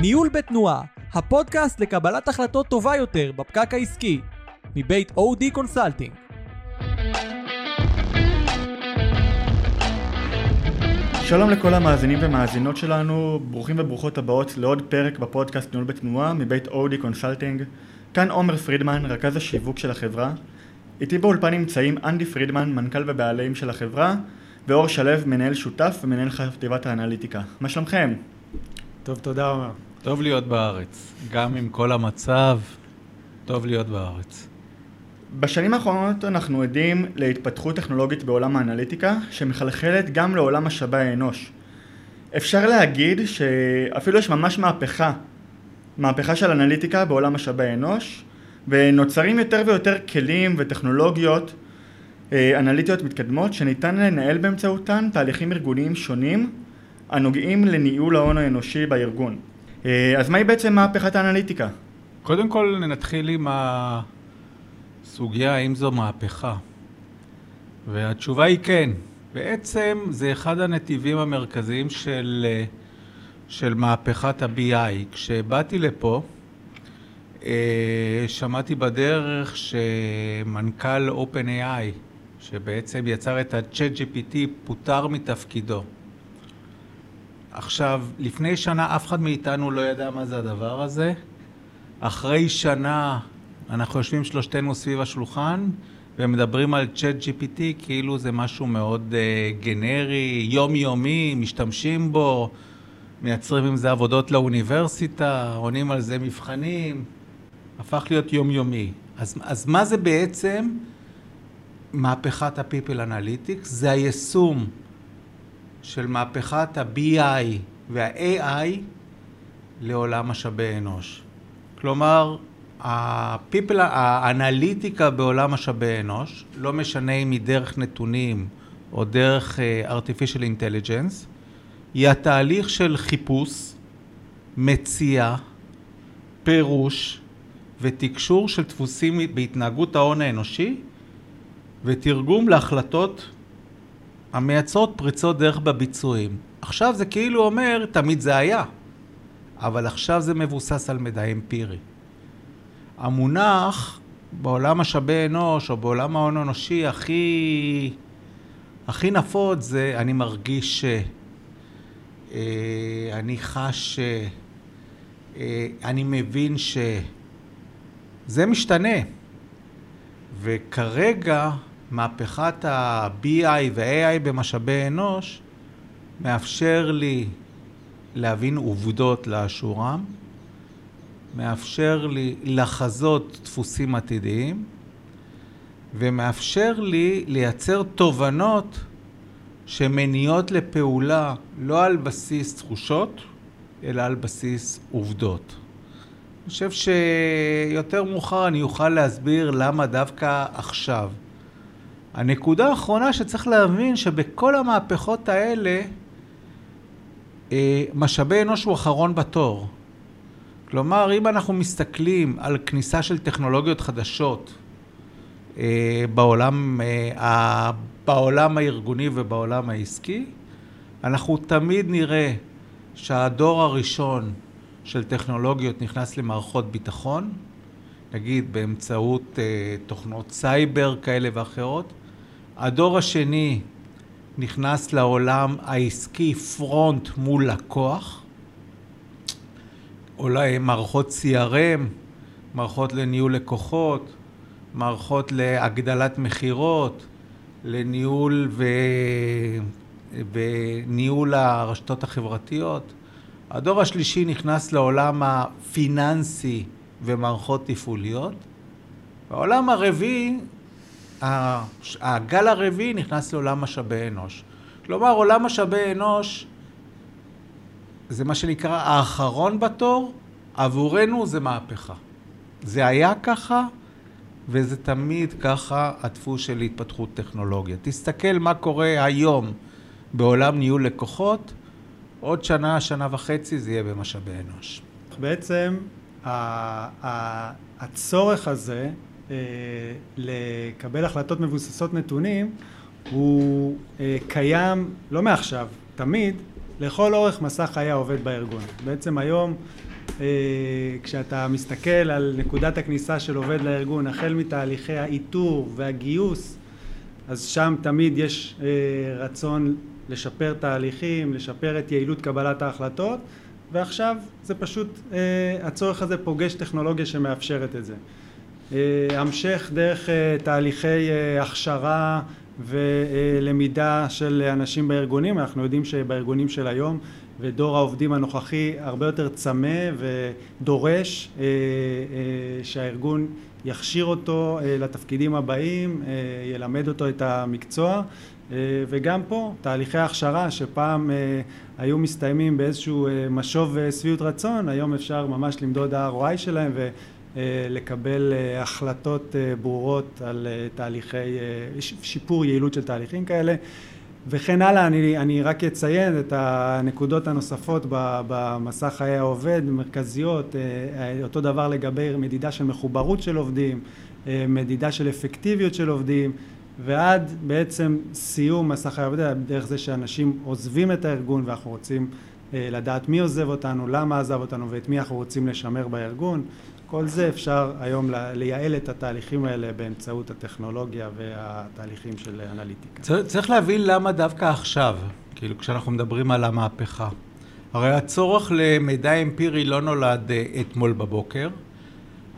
ניהול בתנועה, הפודקאסט לקבלת החלטות טובה יותר בפקק העסקי, מבית OD Consulting. שלום לכל המאזינים ומאזינות שלנו, ברוכים וברוכות הבאות לעוד פרק בפודקאסט ניהול בתנועה מבית OD Consulting. כאן עומר פרידמן, רכז השיווק של החברה. איתי באולפן נמצאים אנדי פרידמן, מנכ"ל ובעלים של החברה, ואור שלו, מנהל שותף ומנהל חטיבת האנליטיקה. מה שלומכם? טוב, תודה עומר. טוב להיות בארץ, גם עם כל המצב, טוב להיות בארץ. בשנים האחרונות אנחנו עדים להתפתחות טכנולוגית בעולם האנליטיקה, שמחלחלת גם לעולם משאבי האנוש. אפשר להגיד שאפילו יש ממש מהפכה, מהפכה של אנליטיקה בעולם משאבי האנוש, ונוצרים יותר ויותר כלים וטכנולוגיות אה, אנליטיות מתקדמות שניתן לנהל באמצעותן תהליכים ארגוניים שונים הנוגעים לניהול ההון האנושי בארגון. אה, אז מהי בעצם מהפכת האנליטיקה? קודם כל נתחיל עם הסוגיה האם זו מהפכה. והתשובה היא כן. בעצם זה אחד הנתיבים המרכזיים של, אה, של מהפכת ה-BI. כשבאתי לפה, שמעתי בדרך שמנכ"ל OpenAI שבעצם יצר את ה-Chat GPT, פוטר מתפקידו. עכשיו, לפני שנה אף אחד מאיתנו לא ידע מה זה הדבר הזה. אחרי שנה אנחנו יושבים שלושתנו סביב השולחן ומדברים על Chat GPT כאילו זה משהו מאוד uh, גנרי, יומיומי, משתמשים בו, מייצרים עם זה עבודות לאוניברסיטה, עונים על זה מבחנים, הפך להיות יומיומי. אז, אז מה זה בעצם מהפכת ה-People Analytics, זה היישום של מהפכת ה-BI וה-AI לעולם משאבי אנוש. כלומר, ה-People, האנליטיקה בעולם משאבי אנוש, לא משנה אם היא דרך נתונים או דרך uh, artificial intelligence, היא התהליך של חיפוש, מציאה, פירוש ותקשור של דפוסים בהתנהגות ההון האנושי ותרגום להחלטות המייצרות פריצות דרך בביצועים. עכשיו זה כאילו אומר, תמיד זה היה, אבל עכשיו זה מבוסס על מידע אמפירי. המונח בעולם משאבי אנוש או בעולם ההון האנושי הכי, הכי נפוץ זה אני מרגיש ש... אה, אני חש ש... אה, אני מבין ש... זה משתנה. וכרגע מהפכת ה-BI וה-AI במשאבי אנוש מאפשר לי להבין עובדות לאשורם, מאפשר לי לחזות דפוסים עתידיים, ומאפשר לי לייצר תובנות שמניעות לפעולה לא על בסיס תחושות, אלא על בסיס עובדות. אני חושב שיותר מאוחר אני אוכל להסביר למה דווקא עכשיו. הנקודה האחרונה שצריך להבין שבכל המהפכות האלה אה, משאבי אנוש הוא אחרון בתור. כלומר, אם אנחנו מסתכלים על כניסה של טכנולוגיות חדשות אה, בעולם, אה, בעולם הארגוני ובעולם העסקי, אנחנו תמיד נראה שהדור הראשון של טכנולוגיות נכנס למערכות ביטחון, נגיד באמצעות תוכנות סייבר כאלה ואחרות, הדור השני נכנס לעולם העסקי front מול לקוח, אולי מערכות CRM, מערכות לניהול לקוחות, מערכות להגדלת מכירות, לניהול ו... וניהול הרשתות החברתיות. הדור השלישי נכנס לעולם הפיננסי ומערכות תפעוליות. והעולם הרביעי הגל הרביעי נכנס לעולם משאבי אנוש. כלומר, עולם משאבי אנוש זה מה שנקרא האחרון בתור, עבורנו זה מהפכה. זה היה ככה, וזה תמיד ככה הדפוס של התפתחות טכנולוגיה. תסתכל מה קורה היום בעולם ניהול לקוחות, עוד שנה, שנה וחצי זה יהיה במשאבי אנוש. בעצם הצורך הזה לקבל החלטות מבוססות נתונים הוא אה, קיים לא מעכשיו, תמיד, לכל אורך מסע חיי העובד בארגון. בעצם היום אה, כשאתה מסתכל על נקודת הכניסה של עובד לארגון, החל מתהליכי האיתור והגיוס, אז שם תמיד יש אה, רצון לשפר תהליכים, לשפר את יעילות קבלת ההחלטות, ועכשיו זה פשוט, אה, הצורך הזה פוגש טכנולוגיה שמאפשרת את זה. אה, המשך דרך אה, תהליכי אה, הכשרה ולמידה של אנשים בארגונים, אנחנו יודעים שבארגונים של היום ודור העובדים הנוכחי הרבה יותר צמא ודורש שהארגון יכשיר אותו לתפקידים הבאים, ילמד אותו את המקצוע. וגם פה תהליכי הכשרה שפעם היו מסתיימים באיזשהו משוב שביעות רצון, היום אפשר ממש למדוד ה-ROI שלהם ולקבל החלטות ברורות על תהליכי, שיפור יעילות של תהליכים כאלה וכן הלאה, אני, אני רק אציין את הנקודות הנוספות במסע חיי העובד, מרכזיות, אה, אה, אותו דבר לגבי מדידה של מחוברות של עובדים, אה, מדידה של אפקטיביות של עובדים, ועד בעצם סיום חיי העובד, דרך זה שאנשים עוזבים את הארגון ואנחנו רוצים לדעת מי עוזב אותנו, למה עזב אותנו ואת מי אנחנו רוצים לשמר בארגון. כל זה אפשר היום לייעל את התהליכים האלה באמצעות הטכנולוגיה והתהליכים של אנליטיקה. צריך להבין למה דווקא עכשיו, כאילו כשאנחנו מדברים על המהפכה. הרי הצורך למידע אמפירי לא נולד אה, אתמול בבוקר,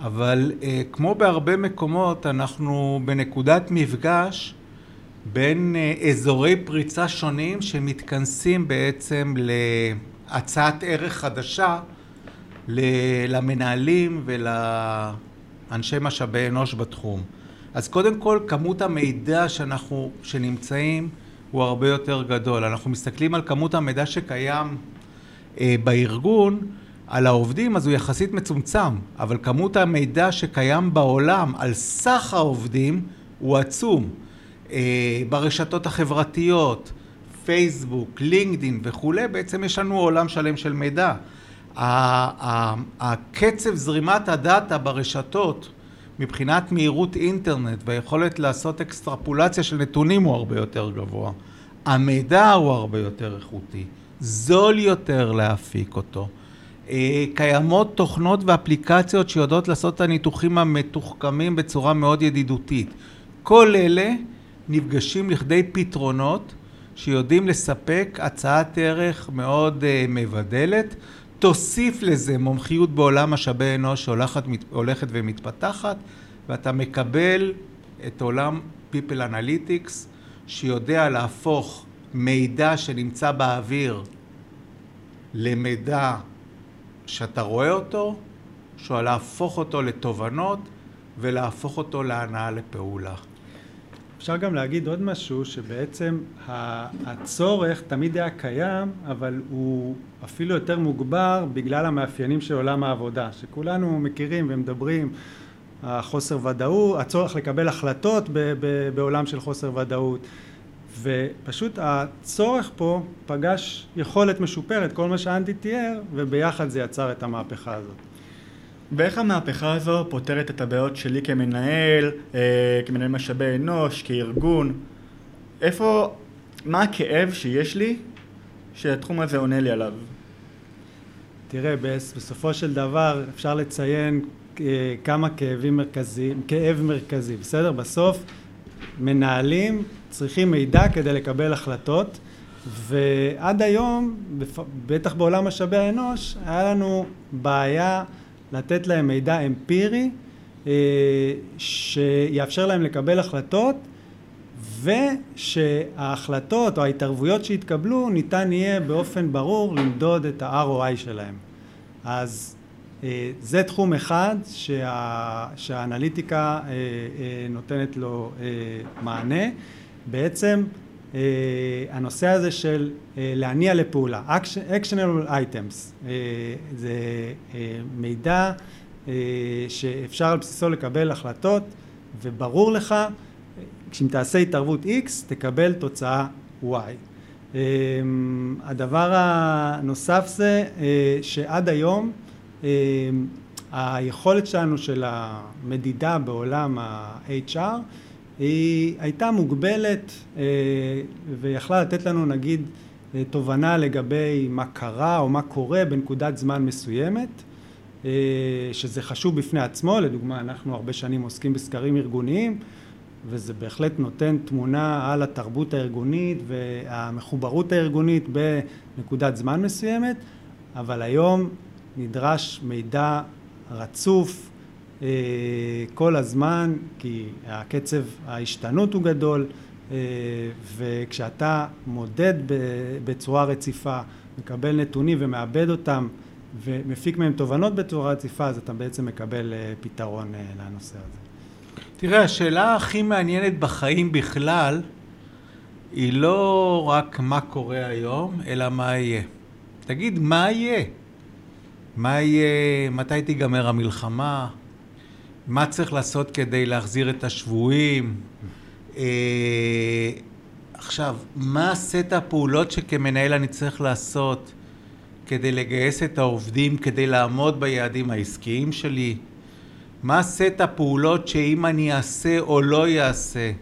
אבל אה, כמו בהרבה מקומות אנחנו בנקודת מפגש בין אה, אזורי פריצה שונים שמתכנסים בעצם להצעת ערך חדשה למנהלים ולאנשי משאבי אנוש בתחום. אז קודם כל כמות המידע שאנחנו, שנמצאים הוא הרבה יותר גדול. אנחנו מסתכלים על כמות המידע שקיים אה, בארגון, על העובדים, אז הוא יחסית מצומצם, אבל כמות המידע שקיים בעולם על סך העובדים הוא עצום. אה, ברשתות החברתיות, פייסבוק, לינקדין וכולי, בעצם יש לנו עולם שלם של מידע. הקצב זרימת הדאטה ברשתות מבחינת מהירות אינטרנט והיכולת לעשות אקסטרפולציה של נתונים הוא הרבה יותר גבוה. המידע הוא הרבה יותר איכותי, זול יותר להפיק אותו. אה, קיימות תוכנות ואפליקציות שיודעות לעשות את הניתוחים המתוחכמים בצורה מאוד ידידותית. כל אלה נפגשים לכדי פתרונות שיודעים לספק הצעת ערך מאוד uh, מבדלת תוסיף לזה מומחיות בעולם משאבי אנוש שהולכת ומתפתחת ואתה מקבל את עולם People Analytics שיודע להפוך מידע שנמצא באוויר למידע שאתה רואה אותו, שהוא להפוך אותו לתובנות ולהפוך אותו להנאה לפעולה. אפשר גם להגיד עוד משהו, שבעצם הצורך תמיד היה קיים, אבל הוא אפילו יותר מוגבר בגלל המאפיינים של עולם העבודה, שכולנו מכירים ומדברים, החוסר ודאות, הצורך לקבל החלטות ב- ב- בעולם של חוסר ודאות, ופשוט הצורך פה פגש יכולת משופרת, כל מה שאנדי תיאר, וביחד זה יצר את המהפכה הזאת. ואיך המהפכה הזו פותרת את הבעיות שלי כמנהל, אה, כמנהל משאבי אנוש, כארגון? איפה, מה הכאב שיש לי שהתחום הזה עונה לי עליו? תראה, בסופו של דבר אפשר לציין אה, כמה כאבים מרכזיים, כאב מרכזי, בסדר? בסוף מנהלים צריכים מידע כדי לקבל החלטות ועד היום, בטח בעולם משאבי האנוש, היה לנו בעיה לתת להם מידע אמפירי אה, שיאפשר להם לקבל החלטות ושההחלטות או ההתערבויות שיתקבלו ניתן יהיה באופן ברור למדוד את ה-ROI שלהם. אז אה, זה תחום אחד שה, שהאנליטיקה אה, נותנת לו מענה. בעצם הנושא הזה של להניע לפעולה, actionable items, זה מידע שאפשר על בסיסו לקבל החלטות וברור לך כשאם תעשה התערבות X תקבל תוצאה Y. הדבר הנוסף זה שעד היום היכולת שלנו של המדידה בעולם ה-HR היא הייתה מוגבלת אה, ויכלה לתת לנו נגיד אה, תובנה לגבי מה קרה או מה קורה בנקודת זמן מסוימת שזה חשוב בפני עצמו, לדוגמה אנחנו הרבה שנים עוסקים בסקרים ארגוניים וזה בהחלט נותן תמונה על התרבות הארגונית והמחוברות הארגונית בנקודת זמן מסוימת, אבל היום נדרש מידע רצוף אה, כל הזמן, כי הקצב ההשתנות הוא גדול, אה, וכשאתה מודד בצורה רציפה, מקבל נתונים ומעבד אותם ומפיק מהם תובנות בצורה רציפה, אז אתה בעצם מקבל אה, פתרון לנושא הזה. תראה, השאלה הכי מעניינת בחיים בכלל היא לא רק מה קורה היום, אלא מה יהיה. תגיד, מה יהיה? מה יהיה, מתי תיגמר המלחמה? מה צריך לעשות כדי להחזיר את השבויים? אה, עכשיו, מה סט הפעולות שכמנהל אני צריך לעשות כדי לגייס את העובדים, כדי לעמוד ביעדים העסקיים שלי? מה סט הפעולות שאם אני אעשה או לא אעשה,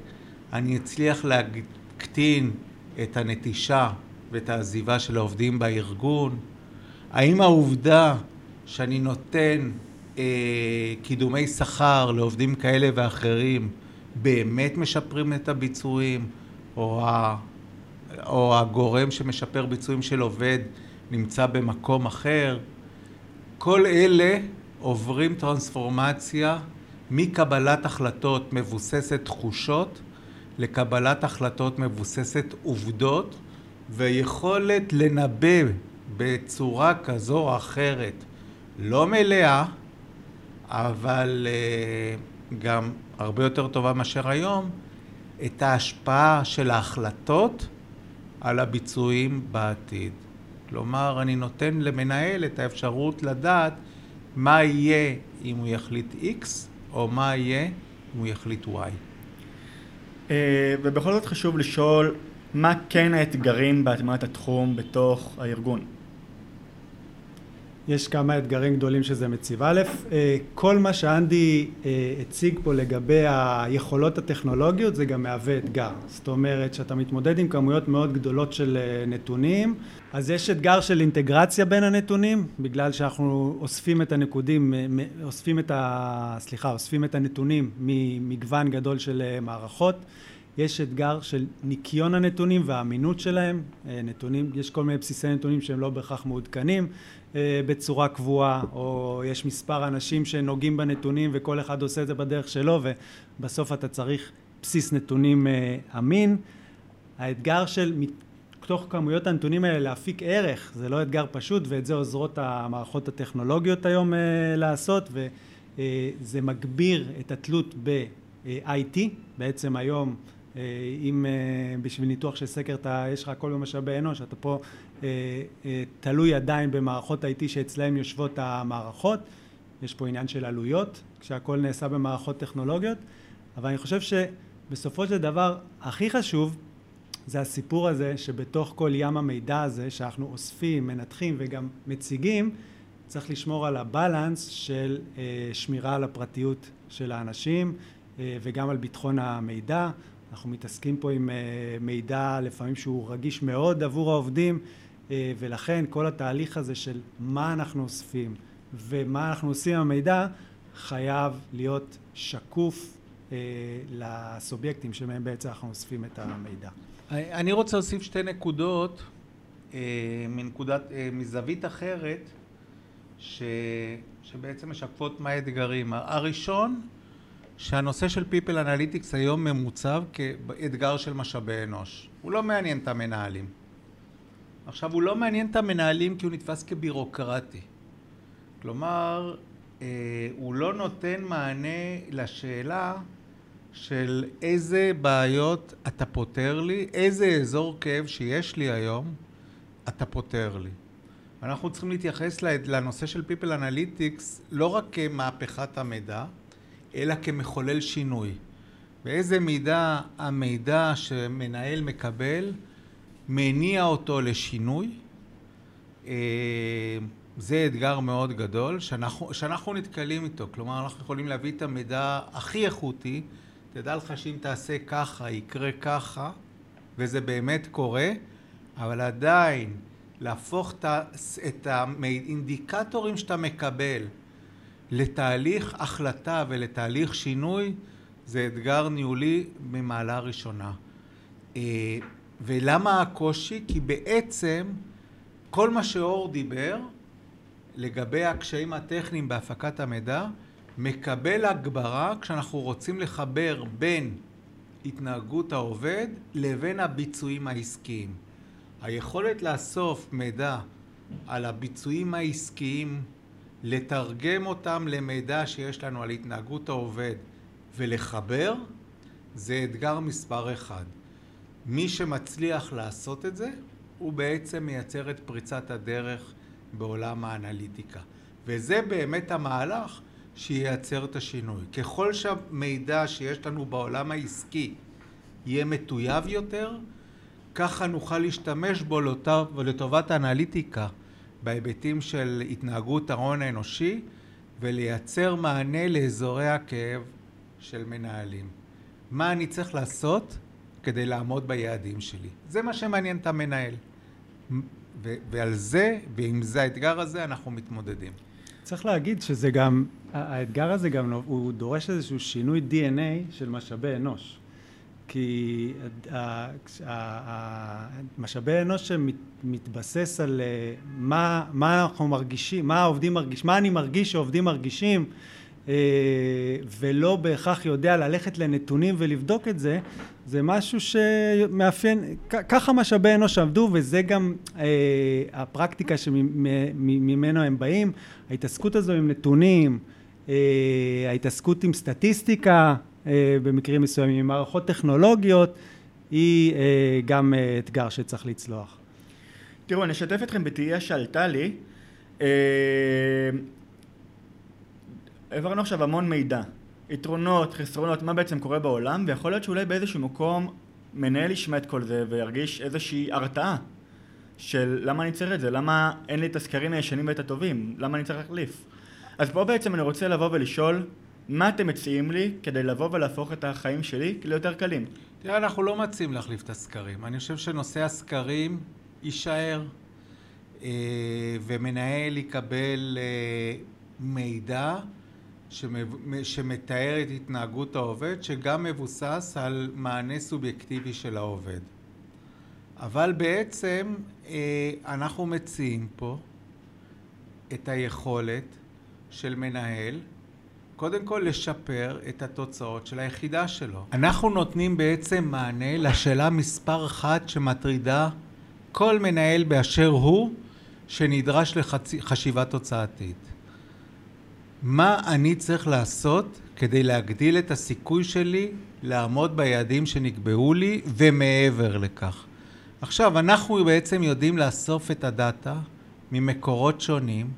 אני אצליח להקטין את הנטישה ואת העזיבה של העובדים בארגון? האם העובדה שאני נותן קידומי שכר לעובדים כאלה ואחרים באמת משפרים את הביצועים, או, ה, או הגורם שמשפר ביצועים של עובד נמצא במקום אחר? כל אלה עוברים טרנספורמציה מקבלת החלטות מבוססת תחושות לקבלת החלטות מבוססת עובדות ויכולת לנבא בצורה כזו או אחרת, לא מלאה, אבל uh, גם הרבה יותר טובה מאשר היום, את ההשפעה של ההחלטות על הביצועים בעתיד. כלומר, אני נותן למנהל את האפשרות לדעת מה יהיה אם הוא יחליט X, או מה יהיה אם הוא יחליט Y. אה, ובכל זאת חשוב לשאול, מה כן האתגרים בהטמעת התחום בתוך הארגון? יש כמה אתגרים גדולים שזה מציב. א', אה, כל מה שאנדי אה, הציג פה לגבי היכולות הטכנולוגיות זה גם מהווה אתגר. זאת אומרת שאתה מתמודד עם כמויות מאוד גדולות של אה, נתונים, אז יש אתגר של אינטגרציה בין הנתונים, בגלל שאנחנו אוספים את הנקודים, אוספים את ה... סליחה, אוספים את הנתונים ממגוון גדול של מערכות. יש אתגר של ניקיון הנתונים והאמינות שלהם, נתונים, יש כל מיני בסיסי נתונים שהם לא בהכרח מעודכנים אה, בצורה קבועה, או יש מספר אנשים שנוגעים בנתונים וכל אחד עושה את זה בדרך שלו, ובסוף אתה צריך בסיס נתונים אה, אמין. האתגר של מתוך כמויות הנתונים האלה להפיק ערך, זה לא אתגר פשוט, ואת זה עוזרות המערכות הטכנולוגיות היום אה, לעשות, וזה מגביר את התלות ב-IT, בעצם היום אה, אם אה, בשביל ניתוח של סקר אתה, יש לך הכל במשאבי אנוש, אתה פה אה, תלוי עדיין במערכות IT שאצלהם יושבות המערכות, יש פה עניין של עלויות, כשהכל נעשה במערכות טכנולוגיות, אבל אני חושב שבסופו של דבר הכי חשוב זה הסיפור הזה שבתוך כל ים המידע הזה שאנחנו אוספים, מנתחים וגם מציגים, צריך לשמור על הבלנס של שמירה על הפרטיות של האנשים וגם על ביטחון המידע. אנחנו מתעסקים פה עם אה, מידע לפעמים שהוא רגיש מאוד עבור העובדים אה, ולכן כל התהליך הזה של מה אנחנו אוספים ומה אנחנו עושים עם המידע חייב להיות שקוף אה, לסובייקטים שמהם בעצם אנחנו אוספים את המידע. אני רוצה להוסיף שתי נקודות מנקודת, מזווית אחרת ש, שבעצם משקפות מה האתגרים. הראשון שהנושא של People Analytics היום ממוצב כאתגר של משאבי אנוש. הוא לא מעניין את המנהלים. עכשיו, הוא לא מעניין את המנהלים כי הוא נתפס כבירוקרטי. כלומר, אה, הוא לא נותן מענה לשאלה של איזה בעיות אתה פותר לי, איזה אזור כאב שיש לי היום, אתה פותר לי. אנחנו צריכים להתייחס לנושא של People Analytics לא רק כמהפכת המידע, אלא כמחולל שינוי. באיזה מידה המידע שמנהל מקבל מניע אותו לשינוי. אה, זה אתגר מאוד גדול שאנחנו, שאנחנו נתקלים איתו. כלומר, אנחנו יכולים להביא את המידע הכי איכותי. תדע לך שאם תעשה ככה, יקרה ככה, וזה באמת קורה, אבל עדיין להפוך את האינדיקטורים שאתה מקבל לתהליך החלטה ולתהליך שינוי זה אתגר ניהולי ממעלה ראשונה. אה, ולמה הקושי? כי בעצם כל מה שאור דיבר לגבי הקשיים הטכניים בהפקת המידע מקבל הגברה כשאנחנו רוצים לחבר בין התנהגות העובד לבין הביצועים העסקיים. היכולת לאסוף מידע על הביצועים העסקיים, לתרגם אותם למידע שיש לנו על התנהגות העובד ולחבר, זה אתגר מספר אחד. מי שמצליח לעשות את זה, הוא בעצם מייצר את פריצת הדרך בעולם האנליטיקה. וזה באמת המהלך שייצר את השינוי. ככל שהמידע שיש לנו בעולם העסקי יהיה מטויב יותר, ככה נוכל להשתמש בו לטובת האנליטיקה בהיבטים של התנהגות ההון האנושי ולייצר מענה לאזורי הכאב של מנהלים. מה אני צריך לעשות כדי לעמוד ביעדים שלי? זה מה שמעניין את המנהל. ו- ועל זה, ועם זה האתגר הזה, אנחנו מתמודדים. צריך להגיד שזה גם, האתגר הזה גם, הוא דורש איזשהו שינוי DNA של משאבי אנוש. כי משאבי אנוש שמתבסס על אה, מה, מה אנחנו מרגישים, מה העובדים מרגישים, מה אני מרגיש שעובדים מרגישים, אה, ולא בהכרח יודע ללכת לנתונים ולבדוק את זה, זה משהו שמאפיין, ככה משאבי אנוש עבדו וזה גם אה, הפרקטיקה שממנו הם באים, ההתעסקות הזו עם נתונים, ההתעסקות עם סטטיסטיקה במקרים מסוימים, עם מערכות טכנולוגיות, היא גם אתגר שצריך לצלוח. תראו, אני אשתף אתכם בתהייה שעלתה לי. העברנו עכשיו המון מידע, יתרונות, חסרונות, מה בעצם קורה בעולם, ויכול להיות שאולי באיזשהו מקום מנהל ישמע את כל זה וירגיש איזושהי הרתעה של למה אני צריך את זה, למה אין לי את הסקרים הישנים ואת הטובים, למה אני צריך להחליף. אז פה בעצם אני רוצה לבוא ולשאול מה אתם מציעים לי כדי לבוא ולהפוך את החיים שלי ליותר קלים? תראה, אנחנו לא מציעים להחליף את הסקרים. אני חושב שנושא הסקרים יישאר, אה, ומנהל יקבל אה, מידע שמתאר את התנהגות העובד, שגם מבוסס על מענה סובייקטיבי של העובד. אבל בעצם אה, אנחנו מציעים פה את היכולת של מנהל קודם כל לשפר את התוצאות של היחידה שלו. אנחנו נותנים בעצם מענה לשאלה מספר אחת שמטרידה כל מנהל באשר הוא שנדרש לחשיבה תוצאתית. מה אני צריך לעשות כדי להגדיל את הסיכוי שלי לעמוד ביעדים שנקבעו לי ומעבר לכך. עכשיו, אנחנו בעצם יודעים לאסוף את הדאטה ממקורות שונים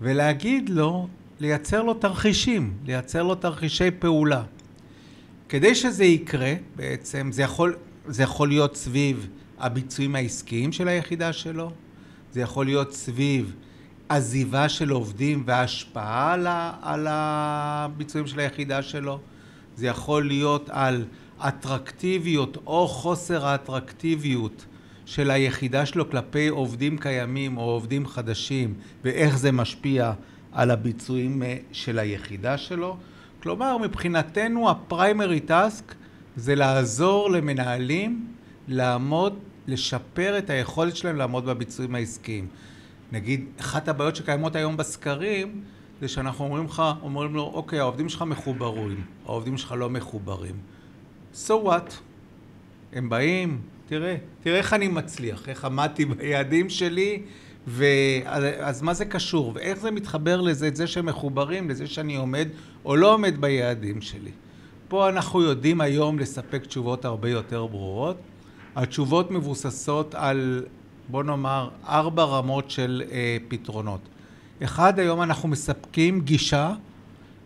ולהגיד לו, לייצר לו תרחישים, לייצר לו תרחישי פעולה. כדי שזה יקרה, בעצם, זה יכול, זה יכול להיות סביב הביצועים העסקיים של היחידה שלו, זה יכול להיות סביב עזיבה של עובדים והשפעה על, ה, על הביצועים של היחידה שלו. זה יכול להיות על אטרקטיביות או חוסר האטרקטיביות של היחידה שלו כלפי עובדים קיימים או עובדים חדשים ואיך זה משפיע על הביצועים אה, של היחידה שלו. כלומר, מבחינתנו הפריימרי טאסק זה לעזור למנהלים לעמוד, לשפר את היכולת שלהם לעמוד בביצועים העסקיים. נגיד, אחת הבעיות שקיימות היום בסקרים, זה שאנחנו אומרים לך, אומרים לו, אוקיי, העובדים שלך מחוברים, העובדים שלך לא מחוברים. So what? הם באים, תראה, תראה איך אני מצליח, איך עמדתי ביעדים שלי, ואז אז מה זה קשור, ואיך זה מתחבר לזה, את זה שהם מחוברים, לזה שאני עומד או לא עומד ביעדים שלי. פה אנחנו יודעים היום לספק תשובות הרבה יותר ברורות. התשובות מבוססות על בוא נאמר, ארבע רמות של אה, פתרונות. אחד, היום אנחנו מספקים גישה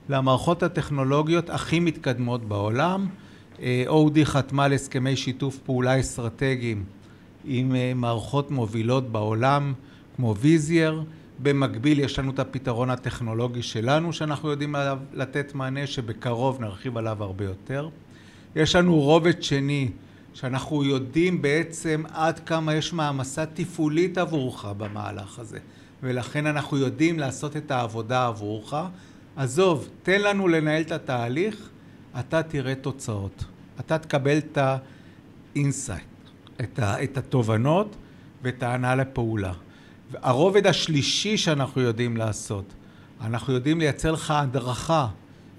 למערכות הטכנולוגיות הכי מתקדמות בעולם. אה, OD חתמה על הסכמי שיתוף פעולה אסטרטגיים עם אה, מערכות מובילות בעולם, כמו ויזייר. במקביל יש לנו את הפתרון הטכנולוגי שלנו שאנחנו יודעים עליו לתת מענה שבקרוב נרחיב עליו הרבה יותר. יש לנו רובד שני שאנחנו יודעים בעצם עד כמה יש מעמסה תפעולית עבורך במהלך הזה ולכן אנחנו יודעים לעשות את העבודה עבורך עזוב, תן לנו לנהל את התהליך, אתה תראה תוצאות. אתה תקבל את ה insight, את, את התובנות ואת ההנעה לפעולה. הרובד השלישי שאנחנו יודעים לעשות, אנחנו יודעים לייצר לך הדרכה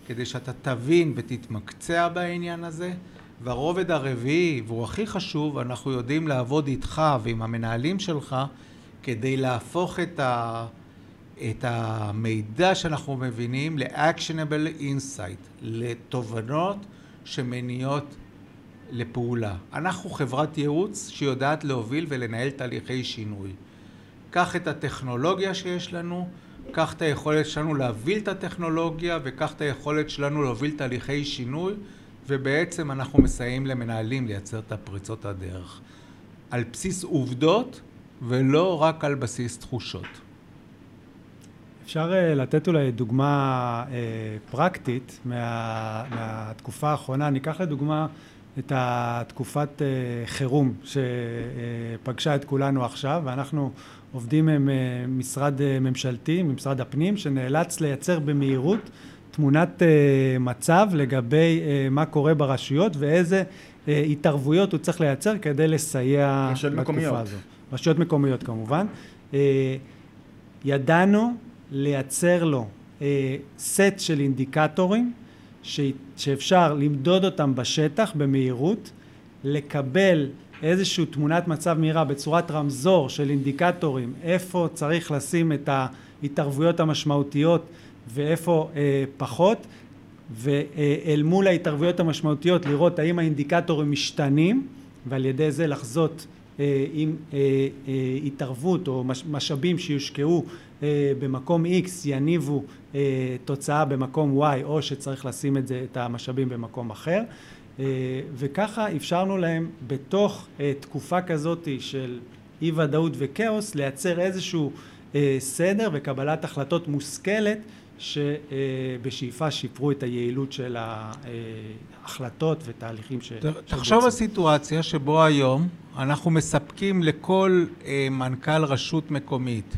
כדי שאתה תבין ותתמקצע בעניין הזה, והרובד הרביעי, והוא הכי חשוב, אנחנו יודעים לעבוד איתך ועם המנהלים שלך כדי להפוך את, ה, את המידע שאנחנו מבינים ל-actionable insight, לתובנות שמניעות לפעולה. אנחנו חברת ייעוץ שיודעת להוביל ולנהל תהליכי שינוי. קח את הטכנולוגיה שיש לנו, קח את היכולת שלנו להוביל את הטכנולוגיה וקח את היכולת שלנו להוביל תהליכי שינוי ובעצם אנחנו מסייעים למנהלים לייצר את הפריצות הדרך על בסיס עובדות ולא רק על בסיס תחושות. אפשר uh, לתת אולי דוגמה uh, פרקטית מה, מהתקופה האחרונה. ניקח לדוגמה את התקופת uh, חירום שפגשה את כולנו עכשיו, ואנחנו עובדים עם uh, משרד uh, ממשלתי, ממשרד הפנים, שנאלץ לייצר במהירות תמונת uh, מצב לגבי מה קורה ברשויות ואיזה התערבויות הוא צריך לייצר כדי לסייע בתקופה מקומיות. הזו. רשויות מקומיות כמובן. ידענו לייצר לו אה, סט של אינדיקטורים ש, שאפשר למדוד אותם בשטח במהירות, לקבל איזושהי תמונת מצב מהירה בצורת רמזור של אינדיקטורים, איפה צריך לשים את ההתערבויות המשמעותיות ואיפה אה, פחות, ואל מול ההתערבויות המשמעותיות לראות האם האינדיקטורים משתנים ועל ידי זה לחזות אה, עם אה, אה, התערבות או משאבים שיושקעו במקום X יניבו תוצאה במקום Y או שצריך לשים את זה, את המשאבים במקום אחר וככה אפשרנו להם בתוך תקופה כזאת של אי ודאות וכאוס לייצר איזשהו סדר וקבלת החלטות מושכלת שבשאיפה שיפרו את היעילות של ההחלטות ותהליכים ש... תחשוב על סיטואציה שבו היום אנחנו מספקים לכל אה, מנכ"ל רשות מקומית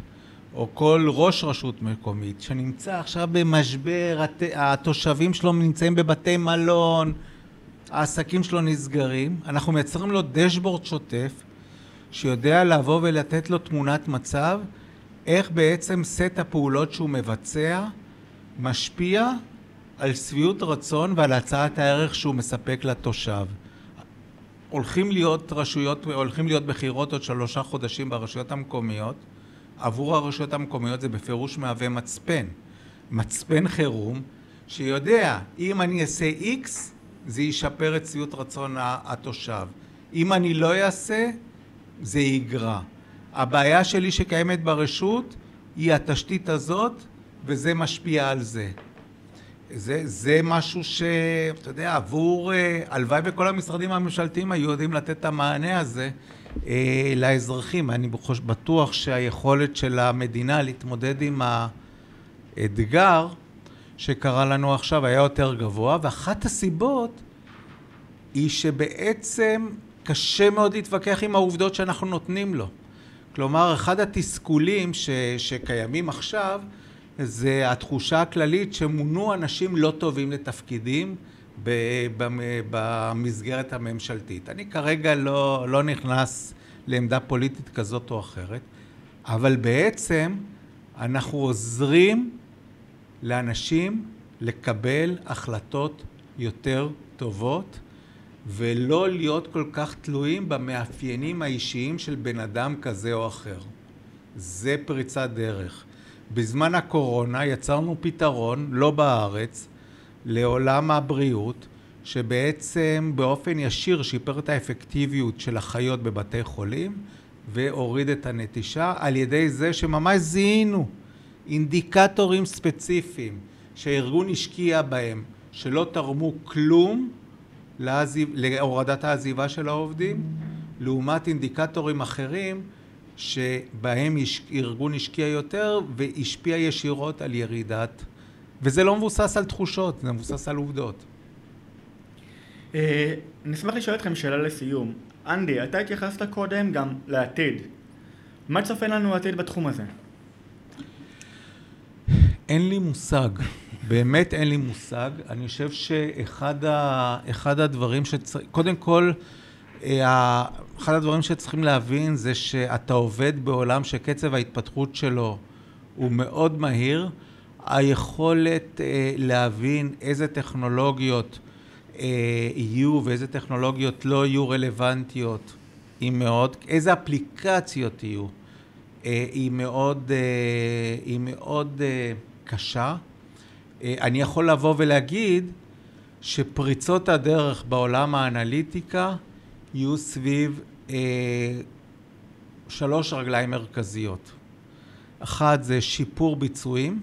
או כל ראש רשות מקומית שנמצא עכשיו במשבר, התושבים שלו נמצאים בבתי מלון, העסקים שלו נסגרים, אנחנו מייצרים לו דשבורד שוטף שיודע לבוא ולתת לו תמונת מצב איך בעצם סט הפעולות שהוא מבצע משפיע על שביעות רצון ועל הצעת הערך שהוא מספק לתושב. הולכים להיות רשויות, הולכים להיות בחירות עוד שלושה חודשים ברשויות המקומיות. עבור הרשויות המקומיות זה בפירוש מהווה מצפן. מצפן חירום שיודע אם אני אעשה איקס זה ישפר את שביעות רצון התושב. אם אני לא אעשה זה יגרע. הבעיה שלי שקיימת ברשות היא התשתית הזאת וזה משפיע על זה. זה, זה משהו שאתה יודע, עבור, אה, הלוואי וכל המשרדים הממשלתיים היו יודעים לתת את המענה הזה אה, לאזרחים. אני בטוח שהיכולת של המדינה להתמודד עם האתגר שקרה לנו עכשיו היה יותר גבוה, ואחת הסיבות היא שבעצם קשה מאוד להתווכח עם העובדות שאנחנו נותנים לו. כלומר, אחד התסכולים ש, שקיימים עכשיו זה התחושה הכללית שמונו אנשים לא טובים לתפקידים במסגרת הממשלתית. אני כרגע לא, לא נכנס לעמדה פוליטית כזאת או אחרת, אבל בעצם אנחנו עוזרים לאנשים לקבל החלטות יותר טובות ולא להיות כל כך תלויים במאפיינים האישיים של בן אדם כזה או אחר. זה פריצת דרך. בזמן הקורונה יצרנו פתרון, לא בארץ, לעולם הבריאות, שבעצם באופן ישיר שיפר את האפקטיביות של החיות בבתי חולים והוריד את הנטישה על ידי זה שממש זיהינו אינדיקטורים ספציפיים שהארגון השקיע בהם שלא תרמו כלום לעזיב, להורדת העזיבה של העובדים לעומת אינדיקטורים אחרים שבהם ארגון השקיע יותר והשפיע ישירות על ירידת וזה לא מבוסס על תחושות, זה מבוסס על עובדות. אה, נשמח לשאול אתכם שאלה לסיום. אנדי, אתה התייחסת קודם גם לעתיד. מה צופן לנו העתיד בתחום הזה? אין לי מושג. באמת אין לי מושג. אני חושב שאחד ה, הדברים שצריך... קודם כל, אה, אחד הדברים שצריכים להבין זה שאתה עובד בעולם שקצב ההתפתחות שלו הוא מאוד מהיר. היכולת אה, להבין איזה טכנולוגיות אה, יהיו ואיזה טכנולוגיות לא יהיו רלוונטיות היא מאוד, איזה אפליקציות יהיו היא מאוד, היא מאוד קשה. אני יכול לבוא ולהגיד שפריצות הדרך בעולם האנליטיקה יהיו סביב אה, שלוש רגליים מרכזיות. אחת זה שיפור ביצועים,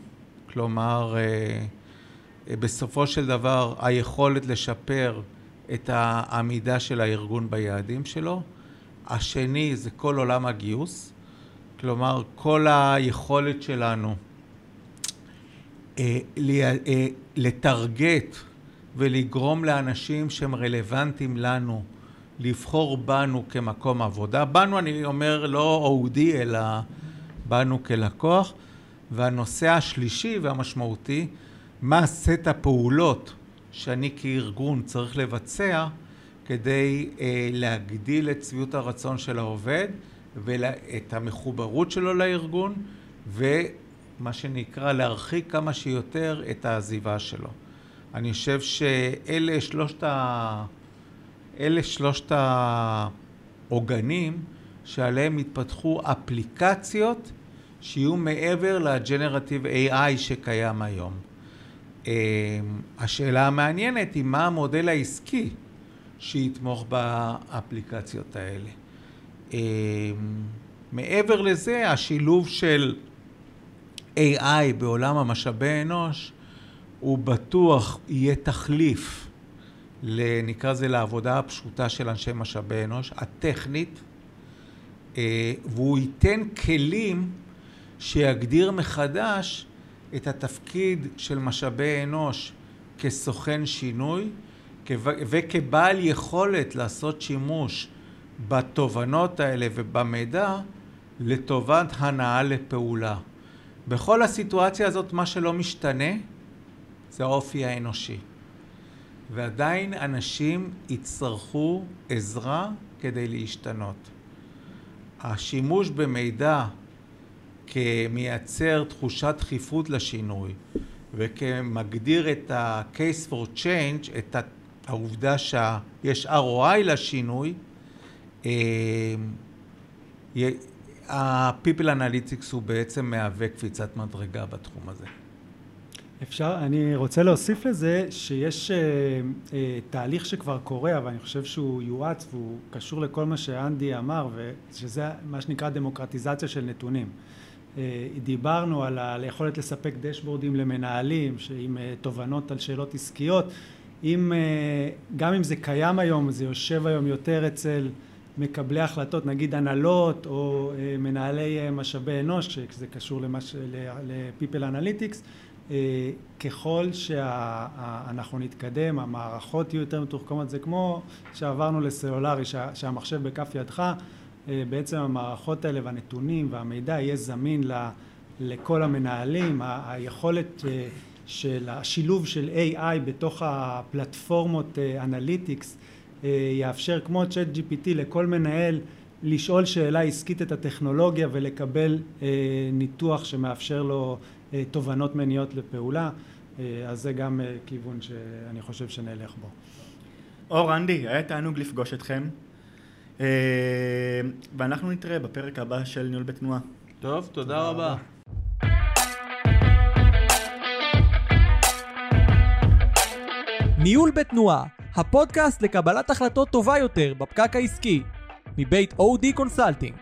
כלומר אה, בסופו של דבר היכולת לשפר את העמידה של הארגון ביעדים שלו. השני זה כל עולם הגיוס, כלומר כל היכולת שלנו אה, אה, לטרגט ולגרום לאנשים שהם רלוונטיים לנו לבחור בנו כמקום עבודה. בנו אני אומר לא אודי אלא בנו כלקוח. והנושא השלישי והמשמעותי, מה סט הפעולות שאני כארגון צריך לבצע כדי אה, להגדיל את שביעות הרצון של העובד ואת המחוברות שלו לארגון ומה שנקרא להרחיק כמה שיותר את העזיבה שלו. אני חושב שאלה שלושת ה... אלה שלושת העוגנים שעליהם התפתחו אפליקציות שיהיו מעבר לג'נרטיב AI שקיים היום. אמ, השאלה המעניינת היא מה המודל העסקי שיתמוך באפליקציות האלה. אמ, מעבר לזה, השילוב של AI בעולם המשאבי אנוש הוא בטוח יהיה תחליף נקרא לזה לעבודה הפשוטה של אנשי משאבי אנוש, הטכנית, אה, והוא ייתן כלים שיגדיר מחדש את התפקיד של משאבי אנוש כסוכן שינוי וכבעל יכולת לעשות שימוש בתובנות האלה ובמידע לטובת הנאה לפעולה. בכל הסיטואציה הזאת מה שלא משתנה זה האופי האנושי. ועדיין אנשים יצטרכו עזרה כדי להשתנות. השימוש במידע כמייצר תחושת דחיפות לשינוי וכמגדיר את ה-case for change, את העובדה שיש ROI לשינוי, אה, ה-People Analytics הוא בעצם מהווה קפיצת מדרגה בתחום הזה. אפשר, אני רוצה להוסיף לזה שיש אה, אה, תהליך שכבר קורה, אבל אני חושב שהוא יואץ והוא קשור לכל מה שאנדי אמר, ושזה מה שנקרא דמוקרטיזציה של נתונים. אה, דיברנו על היכולת לספק דשבורדים למנהלים עם אה, תובנות על שאלות עסקיות. אם, אה, גם אם זה קיים היום, זה יושב היום יותר אצל מקבלי החלטות, נגיד הנהלות או מנהלי משאבי אנוש, כשזה קשור ל-People Analytics, ככל שאנחנו נתקדם, המערכות יהיו יותר מתוחכמות, זה כמו שעברנו לסלולרי, שהמחשב בכף ידך, אה, בעצם המערכות האלה והנתונים והמידע יהיה זמין לכל המנהלים, היכולת אה, של השילוב של AI בתוך הפלטפורמות אנליטיקס אה, יאפשר כמו צ'אט GPT לכל מנהל לשאול שאלה עסקית את הטכנולוגיה ולקבל ניתוח שמאפשר לו תובנות מניעות לפעולה אז זה גם כיוון שאני חושב שנלך בו. אור, אנדי, היה תענוג לפגוש אתכם. אה, ואנחנו נתראה בפרק הבא של ניהול בתנועה. טוב, תודה רבה. ניהול בתנועה, הפודקאסט לקבלת החלטות טובה יותר בפקק העסקי, מבית OD Consulting.